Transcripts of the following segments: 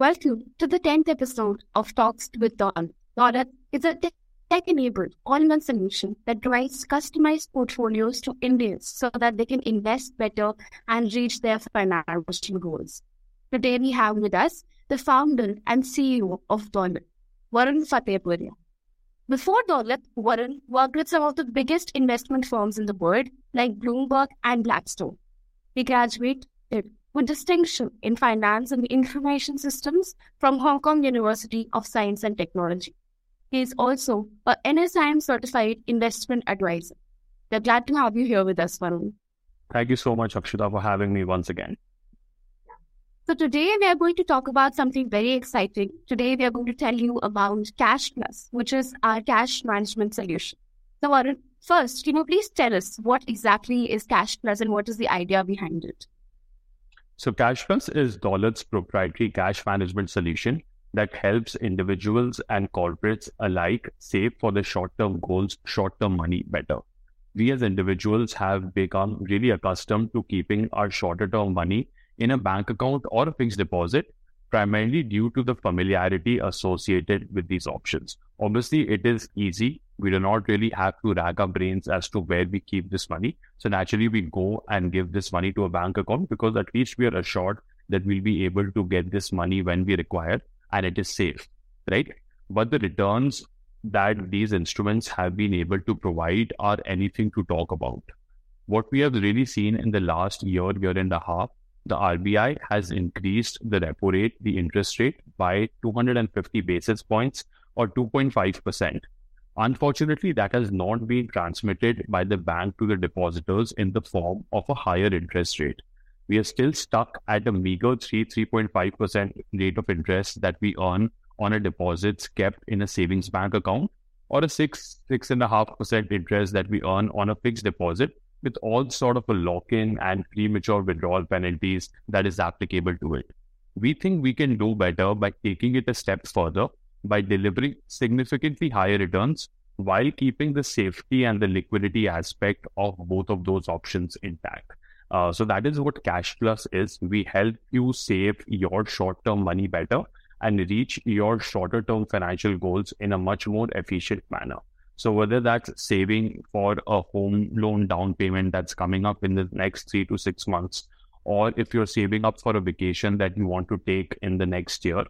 Welcome to the 10th episode of Talks with Dolat. Dolat is a tech-enabled all-in-one solution that provides customized portfolios to Indians so that they can invest better and reach their financial goals. Today we have with us the founder and CEO of Dolat, Varun Fatehpuria. Before Dolat, Varun worked with some of the biggest investment firms in the world like Bloomberg and Blackstone. He graduated with distinction in finance and information systems from Hong Kong University of Science and Technology. He is also a NISM certified investment advisor. We're glad to have you here with us, Varun. Thank you so much, Akshita, for having me once again. So today we are going to talk about something very exciting. Today we are going to tell you about Cash Plus, which is our cash management solution. So Varun, first, can you please tell us what exactly is Cash Plus and what is the idea behind it? So CashPlus is Dolat's proprietary cash management solution that helps individuals and corporates alike save for the short-term goals, short-term money better. We as individuals have become really accustomed to keeping our shorter-term money in a bank account or a fixed deposit, primarily due to the familiarity associated with these options. Obviously, it is easy we do not really have to rack our brains as to where we keep this money. So naturally, we go and give this money to a bank account because at least we are assured that we'll be able to get this money when we require and it is safe, right? But the returns that these instruments have been able to provide are anything to talk about. What we have really seen in the last year, year and a half, the RBI has increased the repo rate, the interest rate by 250 basis points or 2.5%. Unfortunately, that has not been transmitted by the bank to the depositors in the form of a higher interest rate. We are still stuck at a meager 3 3.5% rate of interest that we earn on a deposits kept in a savings bank account or a 6 6.5% interest that we earn on a fixed deposit with all sort of a lock-in and premature withdrawal penalties that is applicable to it. We think we can do better by taking it a step further by delivering significantly higher returns while keeping the safety and the liquidity aspect of both of those options intact. Uh, so that is what Cash Plus is. We help you save your short-term money better and reach your shorter-term financial goals in a much more efficient manner. So whether that's saving for a home loan down payment that's coming up in the next three to six months, or if you're saving up for a vacation that you want to take in the next year,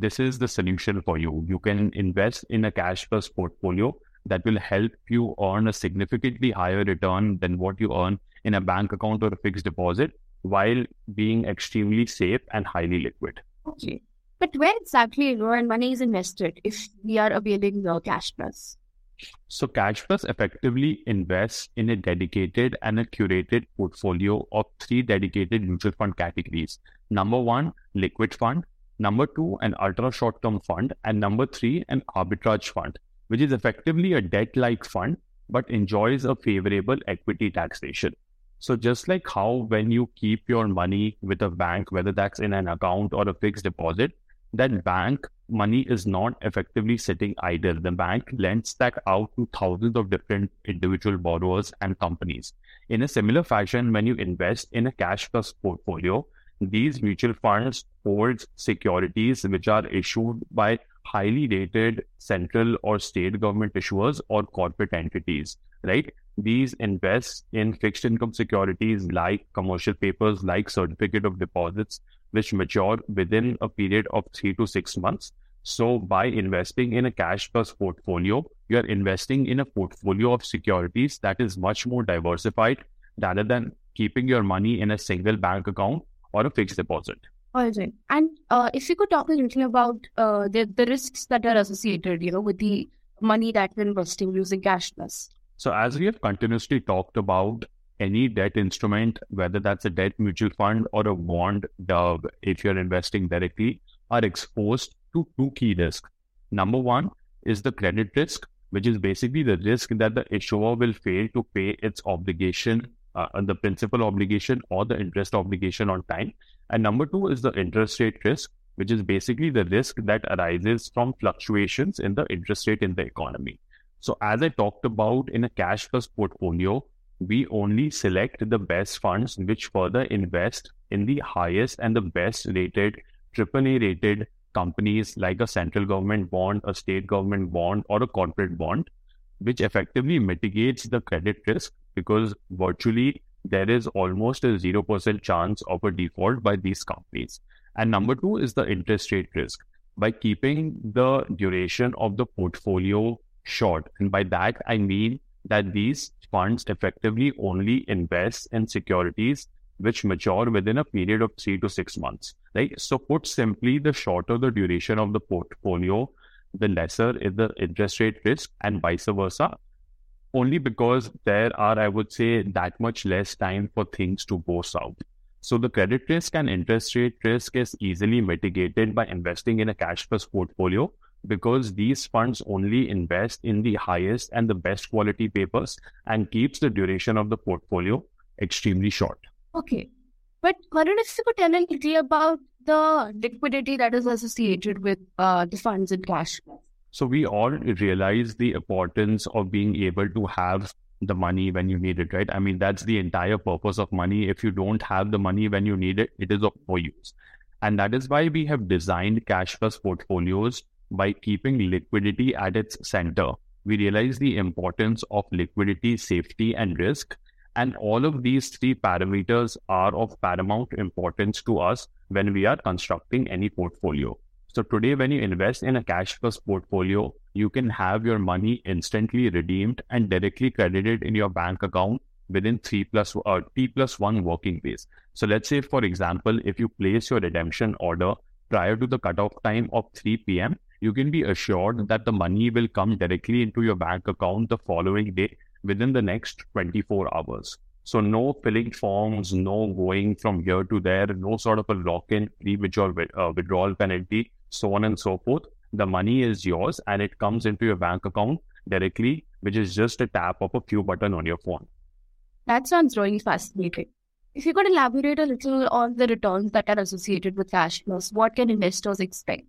this is the solution for you. You can invest in a cash plus portfolio that will help you earn a significantly higher return than what you earn in a bank account or a fixed deposit while being extremely safe and highly liquid. Okay. But where exactly your money is invested if we are availing the cash plus? So Cash Plus effectively invests in a dedicated and a curated portfolio of three dedicated mutual fund categories. Number one, liquid fund. Number two, an ultra short term fund. And number three, an arbitrage fund, which is effectively a debt like fund but enjoys a favorable equity taxation. So, just like how when you keep your money with a bank, whether that's in an account or a fixed deposit, that bank money is not effectively sitting idle. The bank lends that out to thousands of different individual borrowers and companies. In a similar fashion, when you invest in a cash plus portfolio, these mutual funds hold securities which are issued by highly rated central or state government issuers or corporate entities, right? These invest in fixed income securities like commercial papers, like certificate of deposits, which mature within a period of three to six months. So, by investing in a cash plus portfolio, you are investing in a portfolio of securities that is much more diversified rather than keeping your money in a single bank account or a fixed deposit. All right. And uh, if you could talk a little about uh, the, the risks that are associated, you know, with the money that we're investing using Cash Plus. So as we have continuously talked about any debt instrument, whether that's a debt mutual fund or a bond, uh, if you're investing directly, are exposed to two key risks. Number one is the credit risk, which is basically the risk that the issuer will fail to pay its obligation uh, the principal obligation or the interest obligation on time. And number two is the interest rate risk, which is basically the risk that arises from fluctuations in the interest rate in the economy. So, as I talked about in a cash plus portfolio, we only select the best funds which further invest in the highest and the best rated AAA rated companies like a central government bond, a state government bond, or a corporate bond, which effectively mitigates the credit risk because virtually there is almost a 0% chance of a default by these companies. And number two is the interest rate risk. By keeping the duration of the portfolio short, and by that I mean that these funds effectively only invest in securities which mature within a period of three to six months. Right. So put simply, the shorter the duration of the portfolio, the lesser is the interest rate risk, and vice versa. Only because there are, I would say, that much less time for things to go south. So the credit risk and interest rate risk is easily mitigated by investing in a cash plus portfolio because these funds only invest in the highest and the best quality papers and keeps the duration of the portfolio extremely short. Okay. But Varun, if you could tell a little about the liquidity that is associated with uh, the funds in cash. So we all realize the importance of being able to have the money when you need it, right? I mean, that's the entire purpose of money. If you don't have the money when you need it, it is of no use. And that is why we have designed cash plus portfolios by keeping liquidity at its center. We realize the importance of liquidity, safety, and risk. And all of these three parameters are of paramount importance to us when we are constructing any portfolio. So today, when you invest in a cash plus portfolio, you can have your money instantly redeemed and directly credited in your bank account within three plus uh, T plus one working days. So let's say, for example, if you place your redemption order prior to the cutoff time of 3 p.m., you can be assured that the money will come directly into your bank account the following day within the next 24 hours. So no filling forms, no going from here to there, no sort of a lock-in premature uh, withdrawal penalty, so on and so forth. The money is yours and it comes into your bank account directly, which is just a tap of a few button on your phone. That sounds really fascinating. If you could elaborate a little on the returns that are associated with Cash Plus, what can investors expect?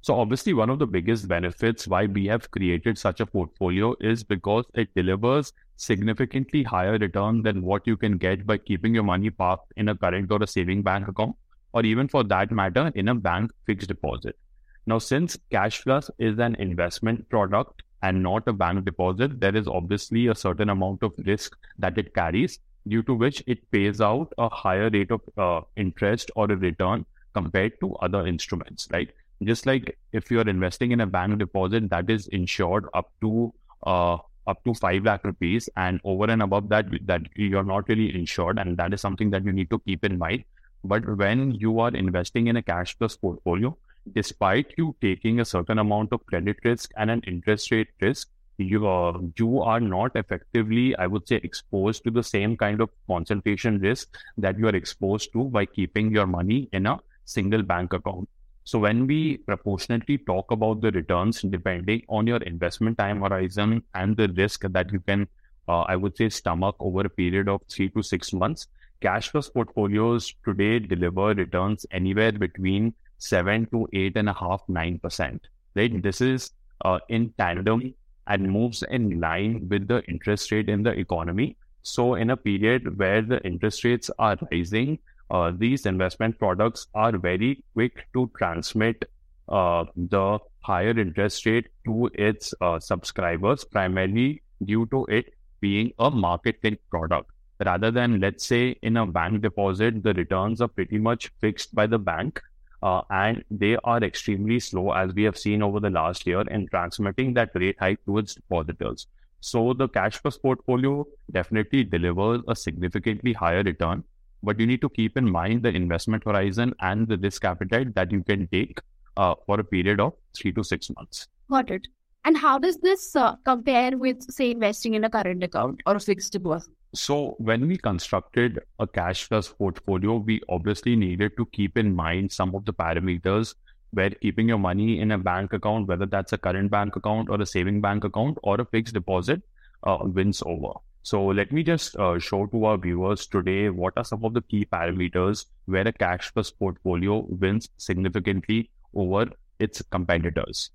So obviously, one of the biggest benefits why we have created such a portfolio is because it delivers significantly higher return than what you can get by keeping your money parked in a current or a saving bank account, or even for that matter, in a bank fixed deposit. Now, since Cash Plus is an investment product and not a bank deposit, there is obviously a certain amount of risk that it carries, due to which it pays out a higher rate of uh, interest or a return compared to other instruments, right? just like if you're investing in a bank deposit that is insured up to uh, up to 5 lakh rupees and over and above that that you're not really insured and that is something that you need to keep in mind but when you are investing in a cash plus portfolio despite you taking a certain amount of credit risk and an interest rate risk you are you are not effectively i would say exposed to the same kind of concentration risk that you are exposed to by keeping your money in a single bank account. So when we proportionately talk about the returns, depending on your investment time horizon and the risk that you can, uh, I would say, stomach over a period of three to six months, cash plus portfolios today deliver returns anywhere between seven to eight and a half, nine percent. Right? This is uh, in tandem and moves in line with the interest rate in the economy. So in a period where the interest rates are rising, uh, these investment products are very quick to transmit uh, the higher interest rate to its uh, subscribers, primarily due to it being a market linked product. Rather than, let's say, in a bank deposit, the returns are pretty much fixed by the bank. Uh, and they are extremely slow, as we have seen over the last year, in transmitting that rate hike to its depositors. So the cash plus portfolio definitely delivers a significantly higher return but you need to keep in mind the investment horizon and the risk appetite that you can take uh, for a period of three to six months. Got it. And how does this uh, compare with, say, investing in a current account or a fixed deposit? So, when we constructed a cash plus portfolio, we obviously needed to keep in mind some of the parameters where keeping your money in a bank account, whether that's a current bank account or a saving bank account or a fixed deposit, uh, wins over. So let me just uh, show to our viewers today what are some of the key parameters where a cash plus portfolio wins significantly over its competitors.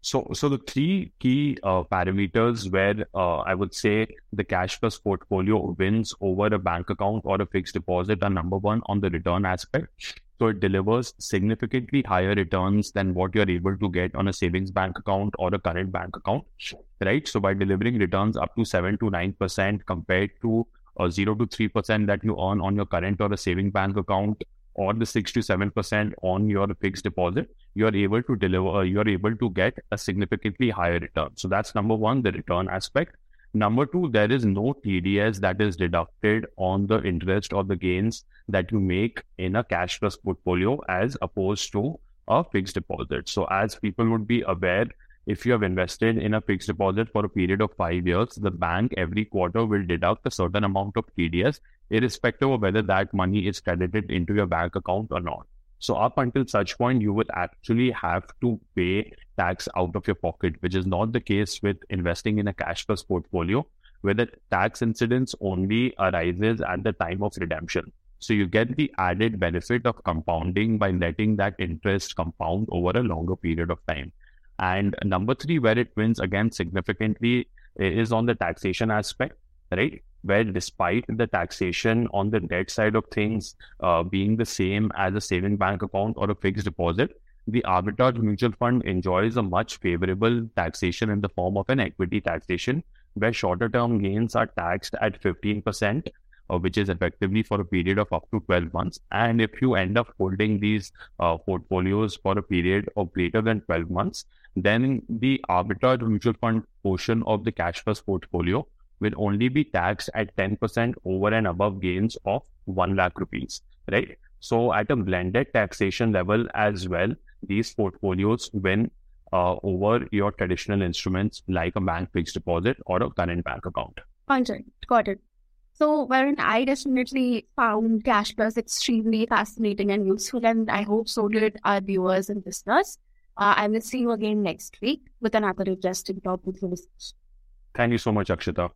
So, so the three key uh, parameters where uh, I would say the cash plus portfolio wins over a bank account or a fixed deposit are number one on the return aspect. So it delivers significantly higher returns than what you're able to get on a savings bank account or a current bank account, right? So by delivering returns up to 7 to 9% compared to a 0 to 3% that you earn on your current or a saving bank account or the 6 to 7% on your fixed deposit, you're able to deliver, uh, you're able to get a significantly higher return. So that's number one, the return aspect. Number two, there is no TDS that is deducted on the interest or the gains that you make in a cash plus portfolio as opposed to a fixed deposit. So, as people would be aware, if you have invested in a fixed deposit for a period of five years, the bank every quarter will deduct a certain amount of TDS, irrespective of whether that money is credited into your bank account or not. So up until such point, you would actually have to pay tax out of your pocket, which is not the case with investing in a cash plus portfolio, where the tax incidence only arises at the time of redemption. So you get the added benefit of compounding by letting that interest compound over a longer period of time. And number three, where it wins again significantly is on the taxation aspect, right? where despite the taxation on the debt side of things uh, being the same as a saving bank account or a fixed deposit, the arbitrage mutual fund enjoys a much favorable taxation in the form of an equity taxation, where shorter term gains are taxed at 15%, uh, which is effectively for a period of up to 12 months. And if you end up holding these uh, portfolios for a period of greater than 12 months, then the arbitrage mutual fund portion of the cash plus portfolio will only be taxed at 10% over and above gains of 1 lakh rupees, right? So at a blended taxation level as well, these portfolios win uh, over your traditional instruments like a bank fixed deposit or a current bank account. Got it. Got it. So, wherein I definitely found Cash Plus extremely fascinating and useful, and I hope so did our viewers and listeners. Uh, I will see you again next week with another interesting topic. Thank you so much, Akshita.